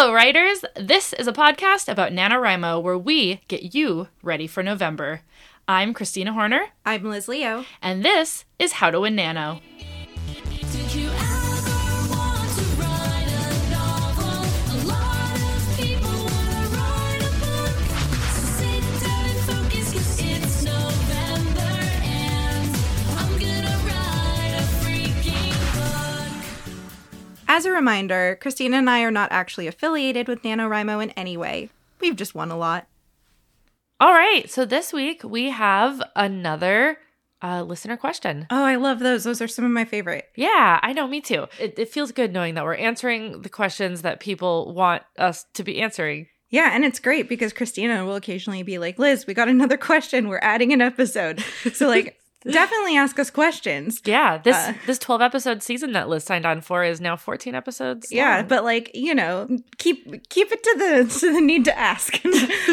Hello, writers! This is a podcast about NaNoWriMo where we get you ready for November. I'm Christina Horner, I'm Liz Leo. and this is How to Win Nano. As a reminder, Christina and I are not actually affiliated with NaNoWriMo in any way. We've just won a lot. All right, so this week we have another uh, listener question. Oh, I love those. Those are some of my favorite. Yeah, I know, me too. It, it feels good knowing that we're answering the questions that people want us to be answering. Yeah, and it's great because Christina will occasionally be like, Liz, we got another question. We're adding an episode. So, like, definitely ask us questions. Yeah, this Uh. this 12 episode season that Liz signed on for is now 14 episodes. Yeah, long. but like you know, keep keep it to the to the need to ask.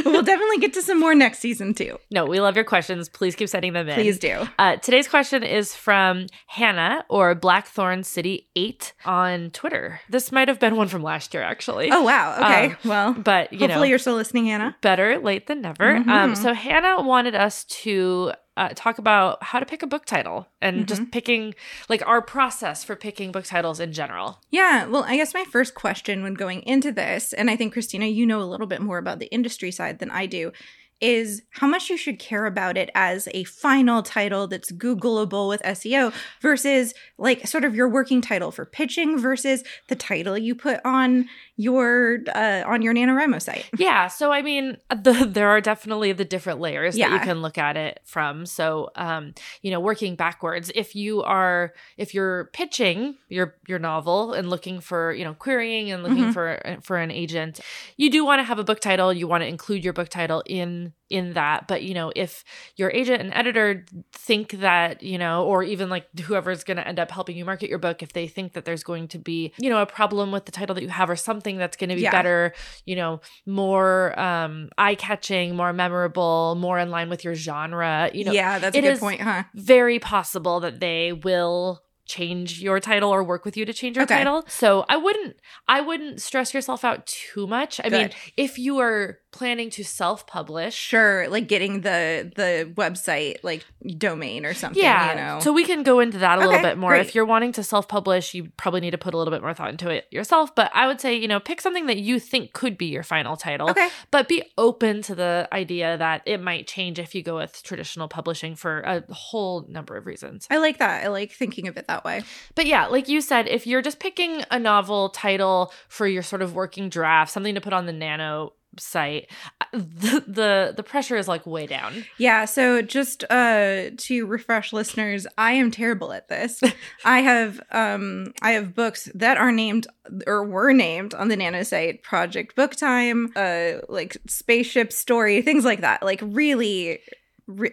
we'll definitely get to some more next season too. no, we love your questions. Please keep sending them in. Please do. Uh, today's question is from Hannah or Blackthorn City 8 on Twitter. This might have been one from last year, actually. Oh wow. Okay. Um, well, But, you hopefully know, you're still listening, Hannah. better late than never. Um, Mhm. so Hannah wanted us to uh, talk about how to pick a book title and Mm-hmm. just picking, like, our process for picking book titles in general. Yeah, well, I guess my first question when going into this, and I think Christina, you know a little bit more about the industry side than I do, is how much you should care about it as a final title that's Googleable with SEO versus like sort of your working title for pitching versus the title you put on your uh, on your NaNoWriMo site. Yeah, so I mean, the, there are definitely the different layers that you can look at it from. So, um, you know, working backwards, if you are if you're pitching your your novel and looking for, you know, querying and looking Mhm. for for an agent, you do want to have a book title. You want to include your book title in in that. But you know, if your agent and editor think that you know, or even like whoever's going to end up helping you market your book, if they think that there's going to be you know a problem with the title that you have or something that's going to be Yeah. better, you know, more um eye catching, more memorable, more in line with your genre, you know, yeah, that's a good point, huh? very possible that they will change your title or work with you to change your Okay. title. So I wouldn't I wouldn't stress yourself out too much. I mean, if you are planning to self-publish, Sure, like getting the the website like domain or something, yeah. you know. So we can go into that a little bit more. great. If you're wanting to self-publish, you probably need to put a little bit more thought into it yourself. But I would say, you know, pick something that you think could be your final title. okay. But be open to the idea that it might change if you go with traditional publishing for a whole number of reasons. I like that. I like thinking of it that way. But yeah, like you said, if you're just picking a novel title for your sort of working draft, something to put on the nano site, uh, the the, the pressure is like way down. Yeah, so just uh to refresh listeners, I am terrible at this. I have um I have books that are named or were named on the Nano site, Project Book Time, uh like Spaceship Story, things like that. Like really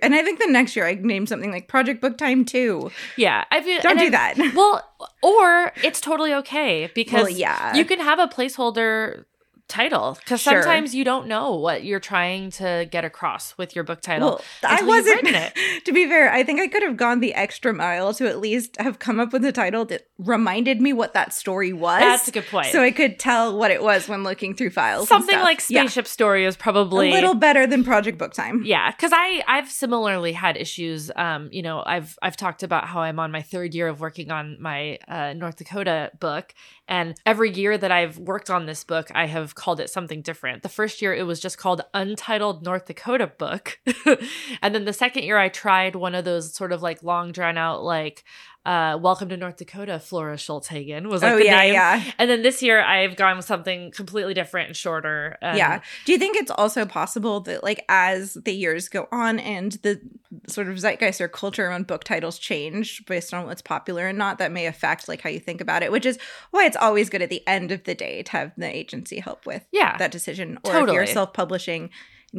and I think the next year I named something like Project Book Time 2. Yeah, I feel Don't do I- that. Well, or it's totally okay because Well, yeah. you can have a placeholder title because Sure. sometimes you don't know what you're trying to get across with your book title. Well, I wasn't. it. to be fair, I think I could have gone the extra mile to at least have come up with a title that reminded me what that story was. That's a good point. So I could tell what it was when looking through files. Something like Yeah. Spaceship Story is probably a little better than Project Book Time. Yeah, because I I've similarly had issues. Um, you know, I've I've talked about how I'm on my third year of working on my uh, North Dakota book, and every year that I've worked on this book, I have called it something different. The first year it was just called Untitled North Dakota Book, and then the second year I tried one of those sort of like long drawn out like. Uh, Welcome to North Dakota, Flora Schulthagen was like oh the yeah, name. yeah, And then this year I've gone with something completely different and shorter. and- yeah. Do you think it's also possible that, like, as the years go on and the sort of zeitgeist or culture around book titles change based on what's popular and not, that may affect like how you think about it? Which is why it's always good at the end of the day to have the agency help with Yeah. that decision, or if you're self-publishing,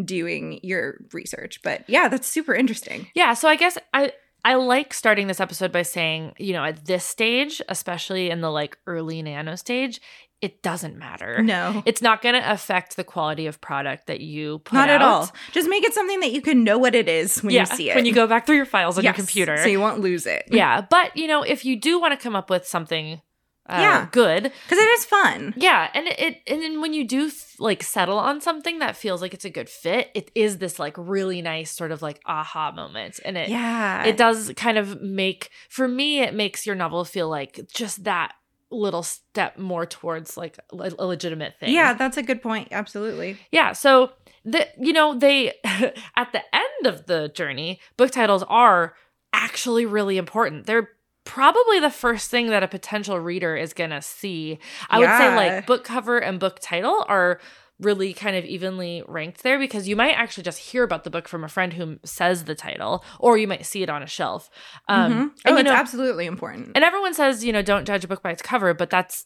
doing your research. But yeah, that's super interesting. Yeah, so I guess I I like starting this episode by saying, you know, at this stage, especially in the like early nano stage, it doesn't matter. No. It's not going to affect the quality of product that you put Not at all. Just make it something that you can know what it is when yeah, you see it. when you go back through your files on your computer. So you won't lose it. yeah, but you know, if you do want to come up with something uh, Yeah. good. Because it is fun. Yeah, and it, and then when you do like settle on something that feels like it's a good fit, it is this like really nice sort of like aha moment, and it Yeah. it does kind of make for me it makes your novel feel like just that little step more towards like a legitimate thing. Yeah, that's a good point. Absolutely. Yeah, so the you know they at the end of the journey, book titles are actually really important. They're probably the first thing that a potential reader is going to see. I would say like book cover and book title are really kind of evenly ranked there because you might actually just hear about the book from a friend who says the title or you might see it on a shelf. Um Mhm. and, Oh, you it's know, absolutely important. and everyone says, you know, don't judge a book by its cover, but that's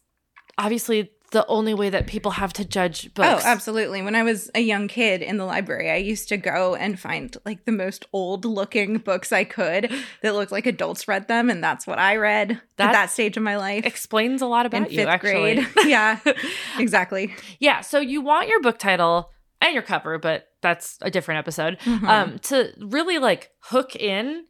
obviously the only way that people have to judge books. Oh, absolutely. When I was a young kid in the library, I used to go and find like the most old looking books I could that looked like adults read them. And that's what I read That at that stage of my life explains a lot in about fifth you actually. grade. yeah, exactly. yeah, so you want your book title and your cover, but that's a different episode. Mhm. Um to really like hook in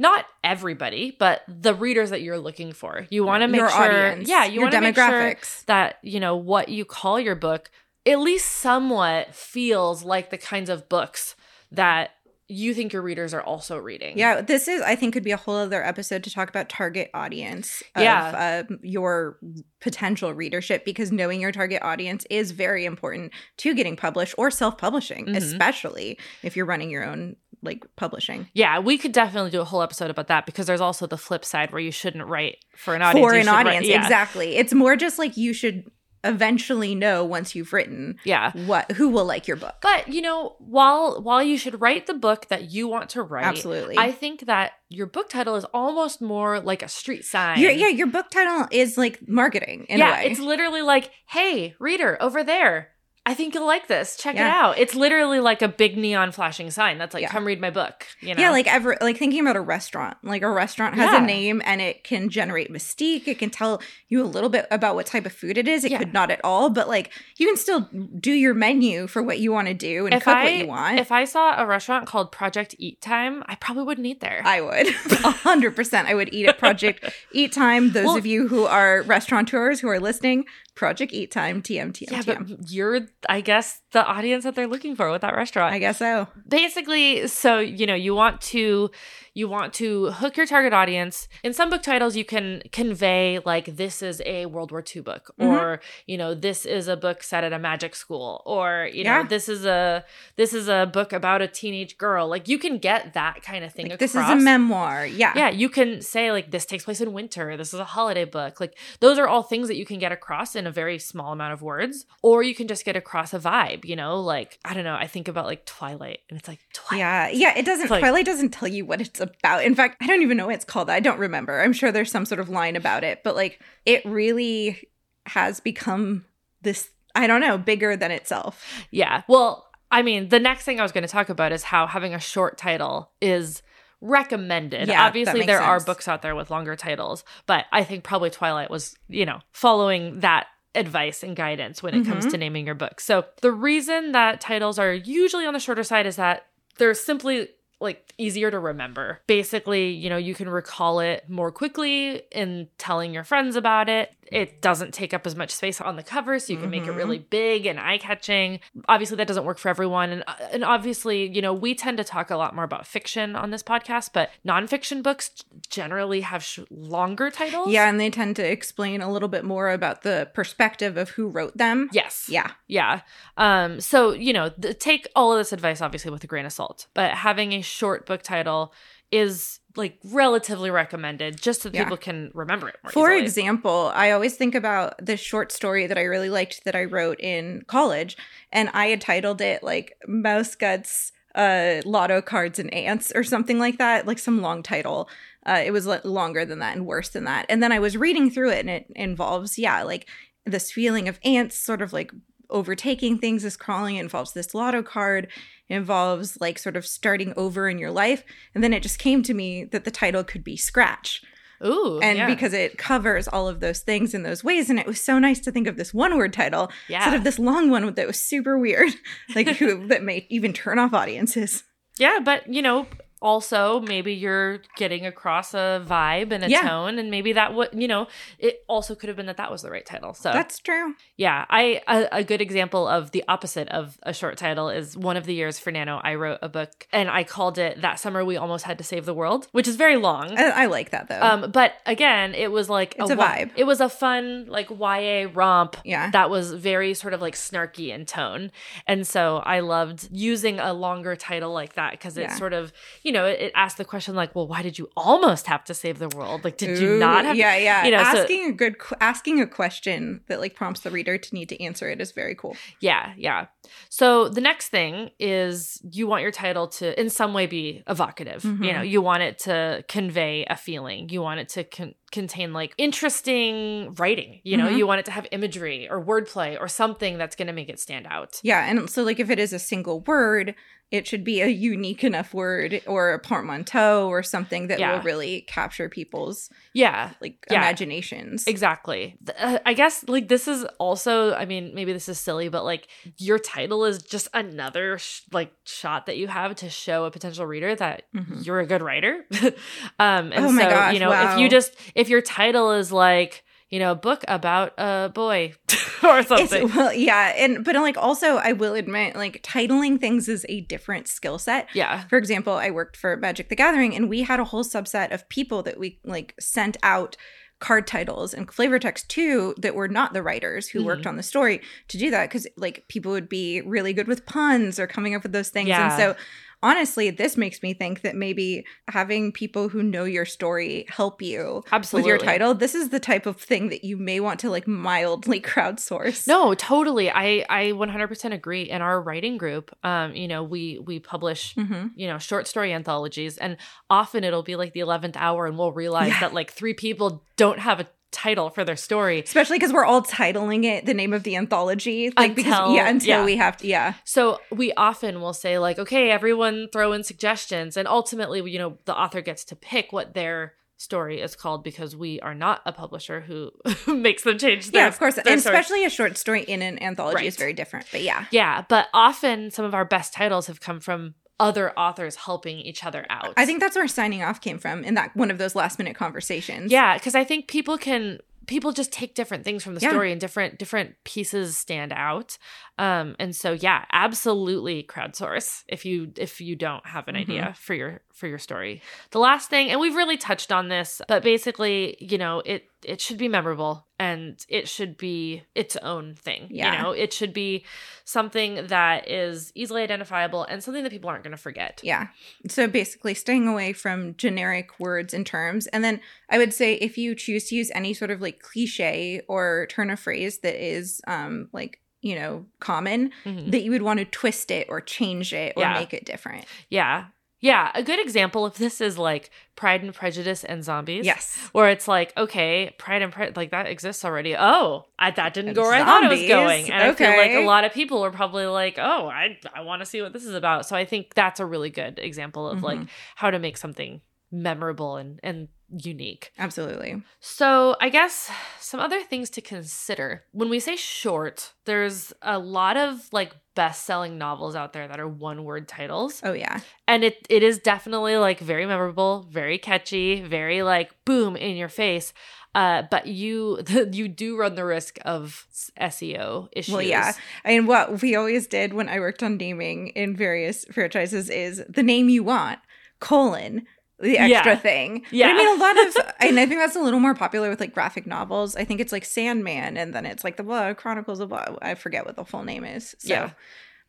not everybody, but the readers that you're looking for. You want to make Your sure audience, Yeah, you your want to make sure demographics. that, you know, what you call your book at least somewhat feels like the kinds of books that you think your readers are also reading. Yeah, this is, I think, could be a whole other episode to talk about target audience of Yeah. um, your potential readership because knowing your target audience is very important to getting published or self publishing, Mhm. especially if you're running your own like publishing. Yeah, we could definitely do a whole episode about that because there's also the flip side where you shouldn't write for an audience. For an should write- audience, yeah. exactly. It's more just like you should eventually know once you've written Yeah. what who will like your book. But you know, while while you should write the book that you want to write, Absolutely. I think that your book title is almost more like a street sign. Your, yeah, your book title is like marketing in yeah, a way. it's literally like, "Hey, reader, over there, I think you'll like this. Check it out." It's literally like a big neon flashing sign that's like, Yeah. "Come read my book." You know? Yeah, like ever like thinking about a restaurant. Like a restaurant has Yeah. a name and it can generate mystique. It can tell you a little bit about what type of food it is. It Yeah. could not at all, but like you can still do your menu for what you want to do and if cook I what you want. if I saw a restaurant called Project Eat Time, I probably wouldn't eat there. I would. A hundred percent I would eat at Project Eat Time. Those Well- of you who are restaurateurs who are listening, Project Eat Time, TM, TM, yeah, TM. but you're, I guess, the audience that they're looking for with that restaurant. I guess so. basically so you know you want to you want to hook your target audience in some book titles you can convey like this is a world war ii book Mhm. or you know this is a book set at a magic school or you know Yeah. this is a this is a book about a teenage girl like you can get that kind of thing Like, this is a memoir. Yeah. yeah you can say like this takes place in winter this is a holiday book like those are all things that you can get across in a very small amount of words or you can just get across a vibe you know like i don't know i think about like twilight and it's like twilight Yeah, yeah. It doesn't. Like- Twilight doesn't tell you what it's about. In fact, I don't even know what it's called. I don't remember. I'm sure there's some sort of line about it, but like it really has become this. I don't know, bigger than itself. Yeah. Well, I mean, the next thing I was going to talk about is how having a short title is recommended. Yeah, Obviously, there are books out there with longer titles, but I think probably Twilight was, you know, following that advice and guidance when it comes Mhm. to naming your book. So, the reason that titles are usually on the shorter side is that they're simply like easier to remember. Basically, you know, you can recall it more quickly in telling your friends about it. It doesn't take up as much space on the cover, so you can make it really big and eye-catching. Obviously, that doesn't work for everyone, and and obviously, you know, we tend to talk a lot more about fiction on this podcast, but nonfiction books generally have sh- longer titles. Yeah, and they tend to explain a little bit more about the perspective of who wrote them. Yes. Yeah. Yeah. Um, so, you know, th- take all of this advice obviously with a grain of salt, but having a short book title is like relatively recommended just so that Yeah. people can remember it more For easily. example, I always think about this short story that I really liked that I wrote in college, and I had titled it like Mouse Guts, uh, Lotto Cards and Ants or something like that, like some long title. Uh, it was li- longer than that and worse than that. And then I was reading through it, and it involves, yeah, like this feeling of ants sort of like overtaking things, this crawling it involves this lotto card, it involves like sort of starting over in your life. And then it just came to me that the title could be Scratch Ooh. and yeah. because it covers all of those things in those ways and it was so nice to think of this one word title Yeah. instead of this long one that was super weird like who that may even turn off audiences Yeah, but you know, also maybe you're getting across a vibe and a Yeah. tone and maybe that would you know it also could have been that that was the right title so That's true. yeah i a, a good example of the opposite of a short title is one of the years for nano i wrote a book and i called it that summer we almost had to save the world which is very long I, I like that though. um but again it was like It's a wa- vibe. it was a fun like ya romp yeah. that was very sort of like snarky in tone. And so I loved using a longer title like that because it Yeah. sort of, you know, it, it asked the question like, well, why did you almost have to save the world? Like, did you not have yeah, yeah. you know, so- asking a good asking a question that like prompts the reader to need to answer it is very cool. Yeah, yeah. So the next thing is you want your title to in some way be evocative. You Mhm. know, you want it to convey a feeling. You want it to con- contain like interesting writing. You know, Mhm. you want it to have imagery or wordplay or something that's going to make it stand out. Yeah, and so like if it is a single word, it should be a unique enough word or a portmanteau or something that Yeah. will really capture people's Yeah, like Yeah. imaginations. Exactly. Uh, I guess like this is also, I mean, maybe this is silly, but like your title is just another sh- like shot that you have to show a potential reader that Mhm. you're a good writer. um and Oh my so, gosh, you know, wow. if you just if your title is like, you know, book about a boy or something. It's, well, yeah, and but like also, I will admit, like titling things is a different skill set. yeah. For example, I worked for Magic the Gathering, and we had a whole subset of people that we like sent out card titles and flavor text too that were not the writers who Mhm. worked on the story to do that because like people would be really good with puns or coming up with those things Yeah. and so honestly this makes me think that maybe having people who know your story help you Absolutely. with your title this is the type of thing that you may want to like mildly crowdsource No, totally. I I 100% agree. In our writing group, um, you know, we we publish hmm you know short story anthologies and often it'll be like the 11th hour and we'll realize Yeah. that like three people don't have a title for their story especially because we're all titling it the name of the anthology like because yeah until yeah. we have to yeah so we often will say like okay everyone throw in suggestions and ultimately you know the author gets to pick what their story is called because we are not a publisher who makes them change their yeah, of course, and especially a short story in an anthology is very different. But yeah, yeah but often some of our best titles have come from other authors helping each other out I think that's where signing off came from in that one of those last minute conversations. Yeah, because I think people can people just take different things from the Yeah. story and different different pieces stand out. Um, and so yeah, absolutely crowdsource if you if you don't have an Mhm. idea for your for your story. The last thing, and we've really touched on this, but basically, you know, it it should be memorable and it should be its own thing. Yeah. You know, it should be something that is easily identifiable and something that people aren't going to forget. Yeah. So basically, staying away from generic words and terms. And then I would say if you choose to use any sort of like cliche or turn of phrase that is um like, you know, common, Mhm. that you would want to twist it or change it or Yeah. make it different. Yeah. Yeah. A good example of this is like Pride and Prejudice and Zombies. Yes. Where it's like, okay, Pride and Prejudice, like that exists already. Oh, I, that didn't And go where I thought it was going. And I feel like a lot of people were probably like, oh, I, I want to see what this is about. So I think that's a really good example of like Mhm. how to make something memorable and, and unique. Absolutely. So, I guess some other things to consider. When we say short, there's a lot of like best-selling novels out there that are one-word titles. Oh yeah. And it it is definitely like very memorable, very catchy, very like boom in your face. Uh, but you you do run the risk of SEO issues. Well, yeah. Mean, what we always did when I worked on naming in various franchises is the name you want, colon, the extra Yeah. thing. But Yeah. I mean, a lot of, and I think that's a little more popular with like graphic novels. I think it's like Sandman, and then it's like the blah, Chronicles of blah. I forget what the full name is. So. Yeah.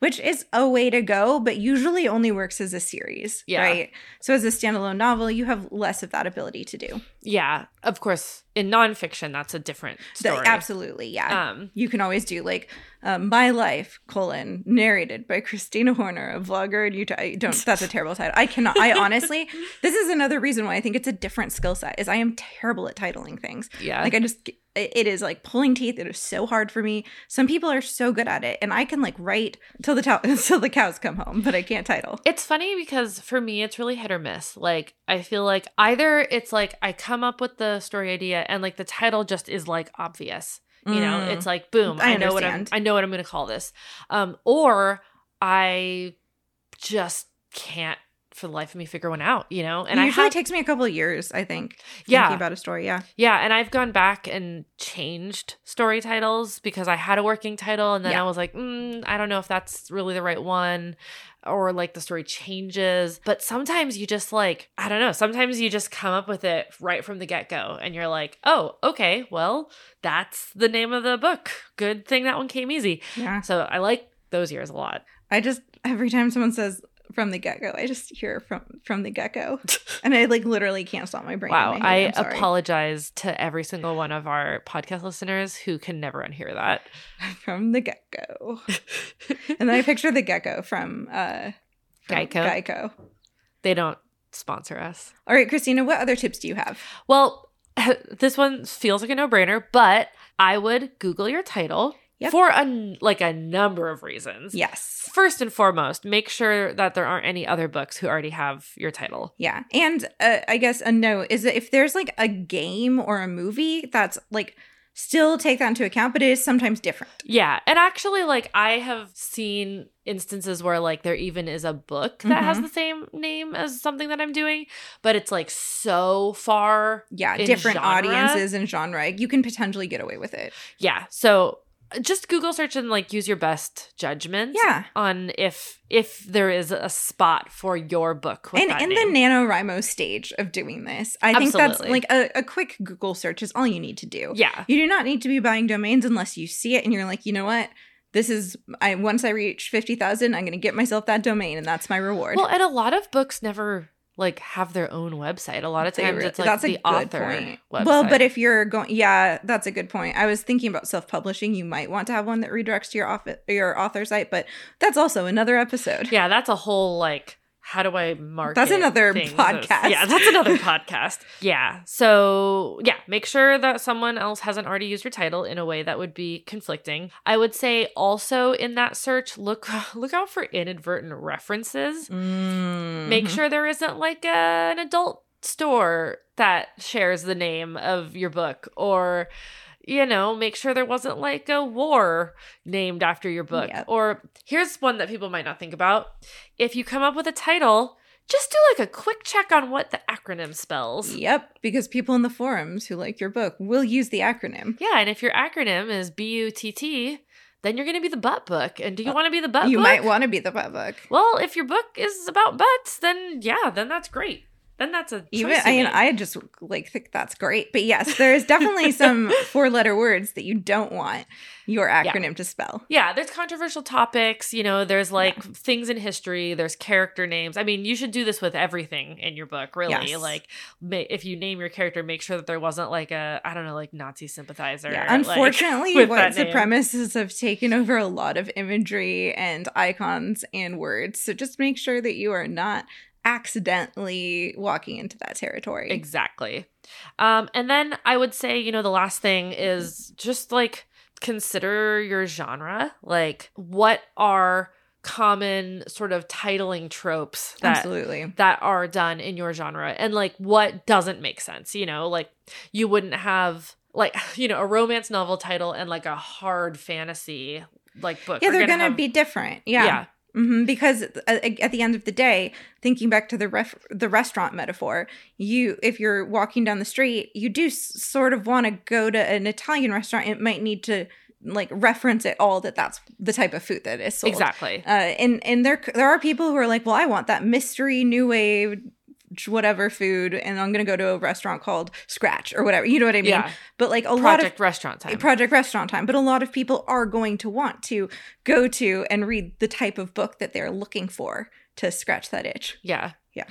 Which is a way to go, but usually only works as a series, Yeah. right? So as a standalone novel, you have less of that ability to do. Yeah, of course. In nonfiction, that's a different The- story. absolutely, yeah. Um, you can always do like um, my life colon narrated by christina horner a vlogger in utah I don't that's a terrible title i cannot i honestly this is another reason why i think it's a different skill set is i am terrible at titling things yeah. like i just it is like pulling teeth it is so hard for me some people are so good at it and i can like write till the to- till the cows come home but i can't title It's funny because for me, it's really hit or miss. Like, I feel like either it's like I come up with the story idea and like the title just is like obvious. You know, Mm. it's like boom, I I, know what I'm. I know what I'm gonna call this. Um, or I just can't for the life of me figure one out, you know? And it I usually have, takes me a couple of years, I think. Yeah. Thinking about a story. Yeah. yeah, and I've gone back and changed story titles because I had a working title and then Yeah. I was like, mm, I don't know if that's really the right one or like the story changes. But sometimes you just like, I don't know, sometimes you just come up with it right from the get go and you're like, oh, okay, well, that's the name of the book. Good thing that one came easy. Yeah. So I like those years a lot. I just every time someone says from the get go, I just hear from from the get go, and I like literally can't stop my brain. Wow. my I head. I'm sorry. apologize to every single one of our podcast listeners who can never unhear that. from the get go, and then I picture the gecko from uh from Geico? Geico. They don't sponsor us. All right, Christina, what other tips do you have? Well, this one feels like a no-brainer, but I would Google your title Yep. for a like a number of reasons. Yes. First and foremost, make sure that there aren't any other books who already have your title. Yeah. And uh, I guess a note is that if there's like a game or a movie, that's like still take that into account, but it is sometimes different. Yeah, and actually like I have seen instances where like there even is a book that has Mhm. the same name as something that I'm doing, but it's like so far Yeah. Different genre? audiences and genre. You can potentially get away with it. Yeah. So just Google search and like use your best judgment. Yeah. On if if there is a spot for your book. And in name. the NaNoWriMo stage of doing this, I think that's like a, a quick Google search is all you need to do. yeah. You do not need to be buying domains unless you see it and you're like, you know what? This is I once I reach fifty thousand, I'm gonna get myself that domain and that's my reward. Well, and a lot of books never like have their own website. A lot of times re- it's like that's the a author point. website. Well, but if you're going, yeah, that's a good point. I was thinking about self-publishing. You might want to have one that redirects to your office, your author site, but that's also another episode. yeah, that's a whole like how do I market? That's another things? podcast. Yeah, that's another podcast. Yeah. So yeah, make sure that someone else hasn't already used your title in a way that would be conflicting. I would say also in that search, look look out for inadvertent references. Make Mhm. sure there isn't like a, an adult store that shares the name of your book or you know, make sure there wasn't like a war named after your book. Or here's one that people might not think about. If you come up with a title, just do like a quick check on what the acronym spells. Yep, because people in the forums who like your book will use the acronym. Yeah, and if your acronym is B U T T, then you're going to be the butt book. And do you oh, want to be the butt you book? might want to be the butt book. Well, if your book is about butts, then yeah, then that's great. Then that's a Even I mean. I just like think that's great. But yes, there's definitely some four-letter words that you don't want your acronym to spell. Yeah, there's controversial topics. You know, there's like things in history. There's character names. I mean, you should do this with everything in your book. Really, Yes. like ma- if you name your character, make sure that there wasn't like a I don't know, like Nazi sympathizer. Yeah, unfortunately, with white supremacists have taken over a lot of imagery and icons and words. So just make sure that you are not accidentally walking into that territory. Exactly. Um, and then I would say, you know, the last thing is just like consider your genre. Like, what are common sort of titling tropes that Absolutely. that are done in your genre and like what doesn't make sense you know like you wouldn't have like you know a romance novel title and like a hard fantasy like book Yeah, they're going to have- be different. Yeah. yeah hmm because at, at the end of the day, thinking back to the ref- the restaurant metaphor, you if you're walking down the street, you do sort of want to go to an Italian restaurant. It might need to like reference it all that that's the type of food that is sold. exactly Uh, and and there there are people who are like, well, I want that mystery new wave whatever food, and I'm gonna go to a restaurant called Scratch or whatever. You know what I mean? yeah But like a lot of project restaurant time Project Restaurant Time. But a lot of people are going to want to go to and read the type of book that they're looking for to scratch that itch. Yeah. Yeah.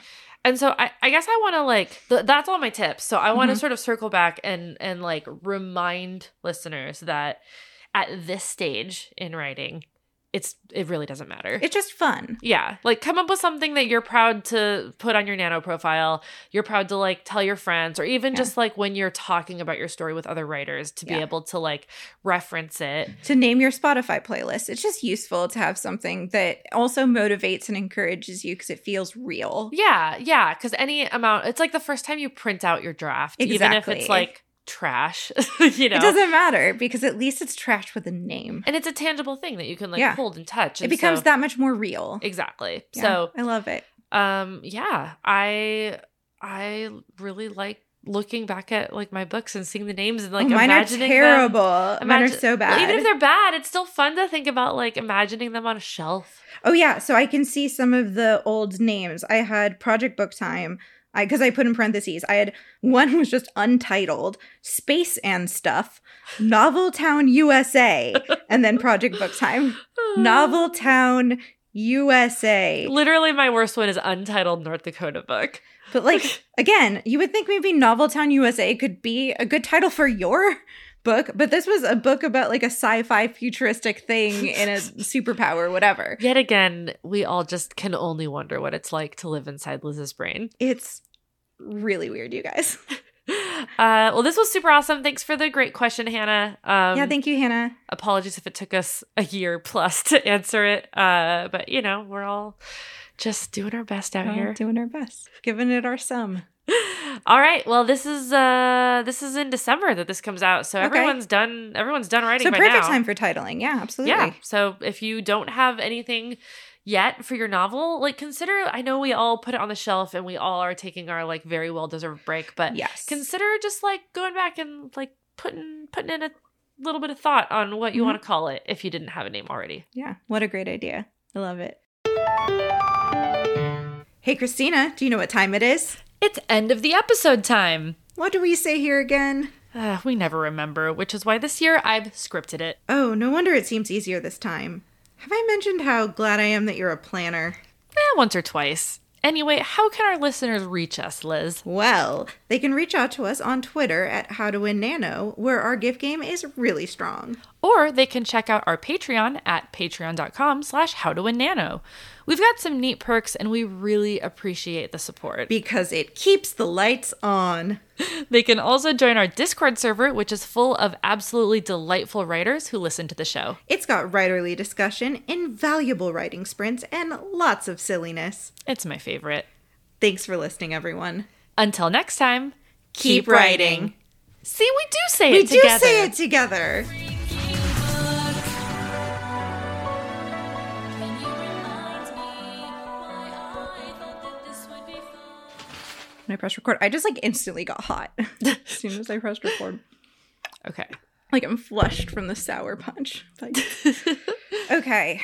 And so I, I guess I want to like th- that's all my tips. So I want to Mhm. sort of circle back and and like remind listeners that at this stage in writing, it's it really doesn't matter. It's just fun. yeah, like come up with something that you're proud to put on your nano profile. You're proud to like tell your friends, or even Yeah. just like when you're talking about your story with other writers to be Yeah. able to like reference it. To name your Spotify playlist, it's just useful to have something that also motivates and encourages you because it feels real. Yeah, yeah, because any amount, it's like the first time you print out your draft, even if it's like trash, you know. It doesn't matter because at least it's trash with a name. and it's a tangible thing that you can like Yeah. hold and touch. It becomes so- that much more real. exactly. Yeah, So I love it. um yeah i i really like looking back at like my books and seeing the names and like oh, mine are imagining them. terrible. mine are Imagine- so bad. even if they're bad it's still fun to think about like imagining them on a shelf Oh yeah, so I can see some of the old names. I had Project Book Time. I because I put in parentheses. I had one was just untitled, Space and Stuff, Novel Town USA, and then Project Book Time. Novel Town USA. literally my worst one is untitled north dakota book But like again, you would think maybe Novel Town USA could be a good title for your book, but this was a book about like a sci-fi futuristic thing in a superpower, whatever. Yet again, we all just can only wonder what it's like to live inside Liz's brain. It's really weird, you guys. Uh, well, this was super awesome. Thanks for the great question, Hannah. Um, yeah, thank you, Hannah. apologies if it took us a year plus to answer it. Uh, but you know, we're all just doing our best out all here. doing our best, giving it our sum. All right. Well, this is uh this is in December that this comes out, so Okay. everyone's done. Everyone's done writing. So perfect time for titling. Yeah, absolutely. Yeah. So if you don't have anything yet for your novel, like consider I know we all put it on the shelf and we all are taking our like very well deserved break, but Yes. consider just like going back and like putting putting in a little bit of thought on what you Mhm. want to call it if you didn't have a name already. yeah. What a great idea. I love it. Hey, Christina, do you know what time it is? It's end of the episode time. What do we say here again? Uh, we never remember, which is why this year I've scripted it. Oh, no wonder it seems easier this time. Have I mentioned how glad I am that you're a planner? Eh, once or twice. Anyway, how can our listeners reach us, Liz? Well, they can reach out to us on Twitter at How to Win Nano, where our gift game is really strong. Or they can check out our Patreon at patreon.com slash howtowinNano. We've got some neat perks and we really appreciate the support. Because it keeps the lights on. They can also join our Discord server, which is full of absolutely delightful writers who listen to the show. It's got writerly discussion, invaluable writing sprints, and lots of silliness. It's my favorite. Thanks for listening, everyone. Until next time, Keep writing. See, we do say We it together. We do say it together. When I pressed record, I just like instantly got hot as soon as I pressed record. Okay. Like I'm flushed from the sour punch. Like, okay.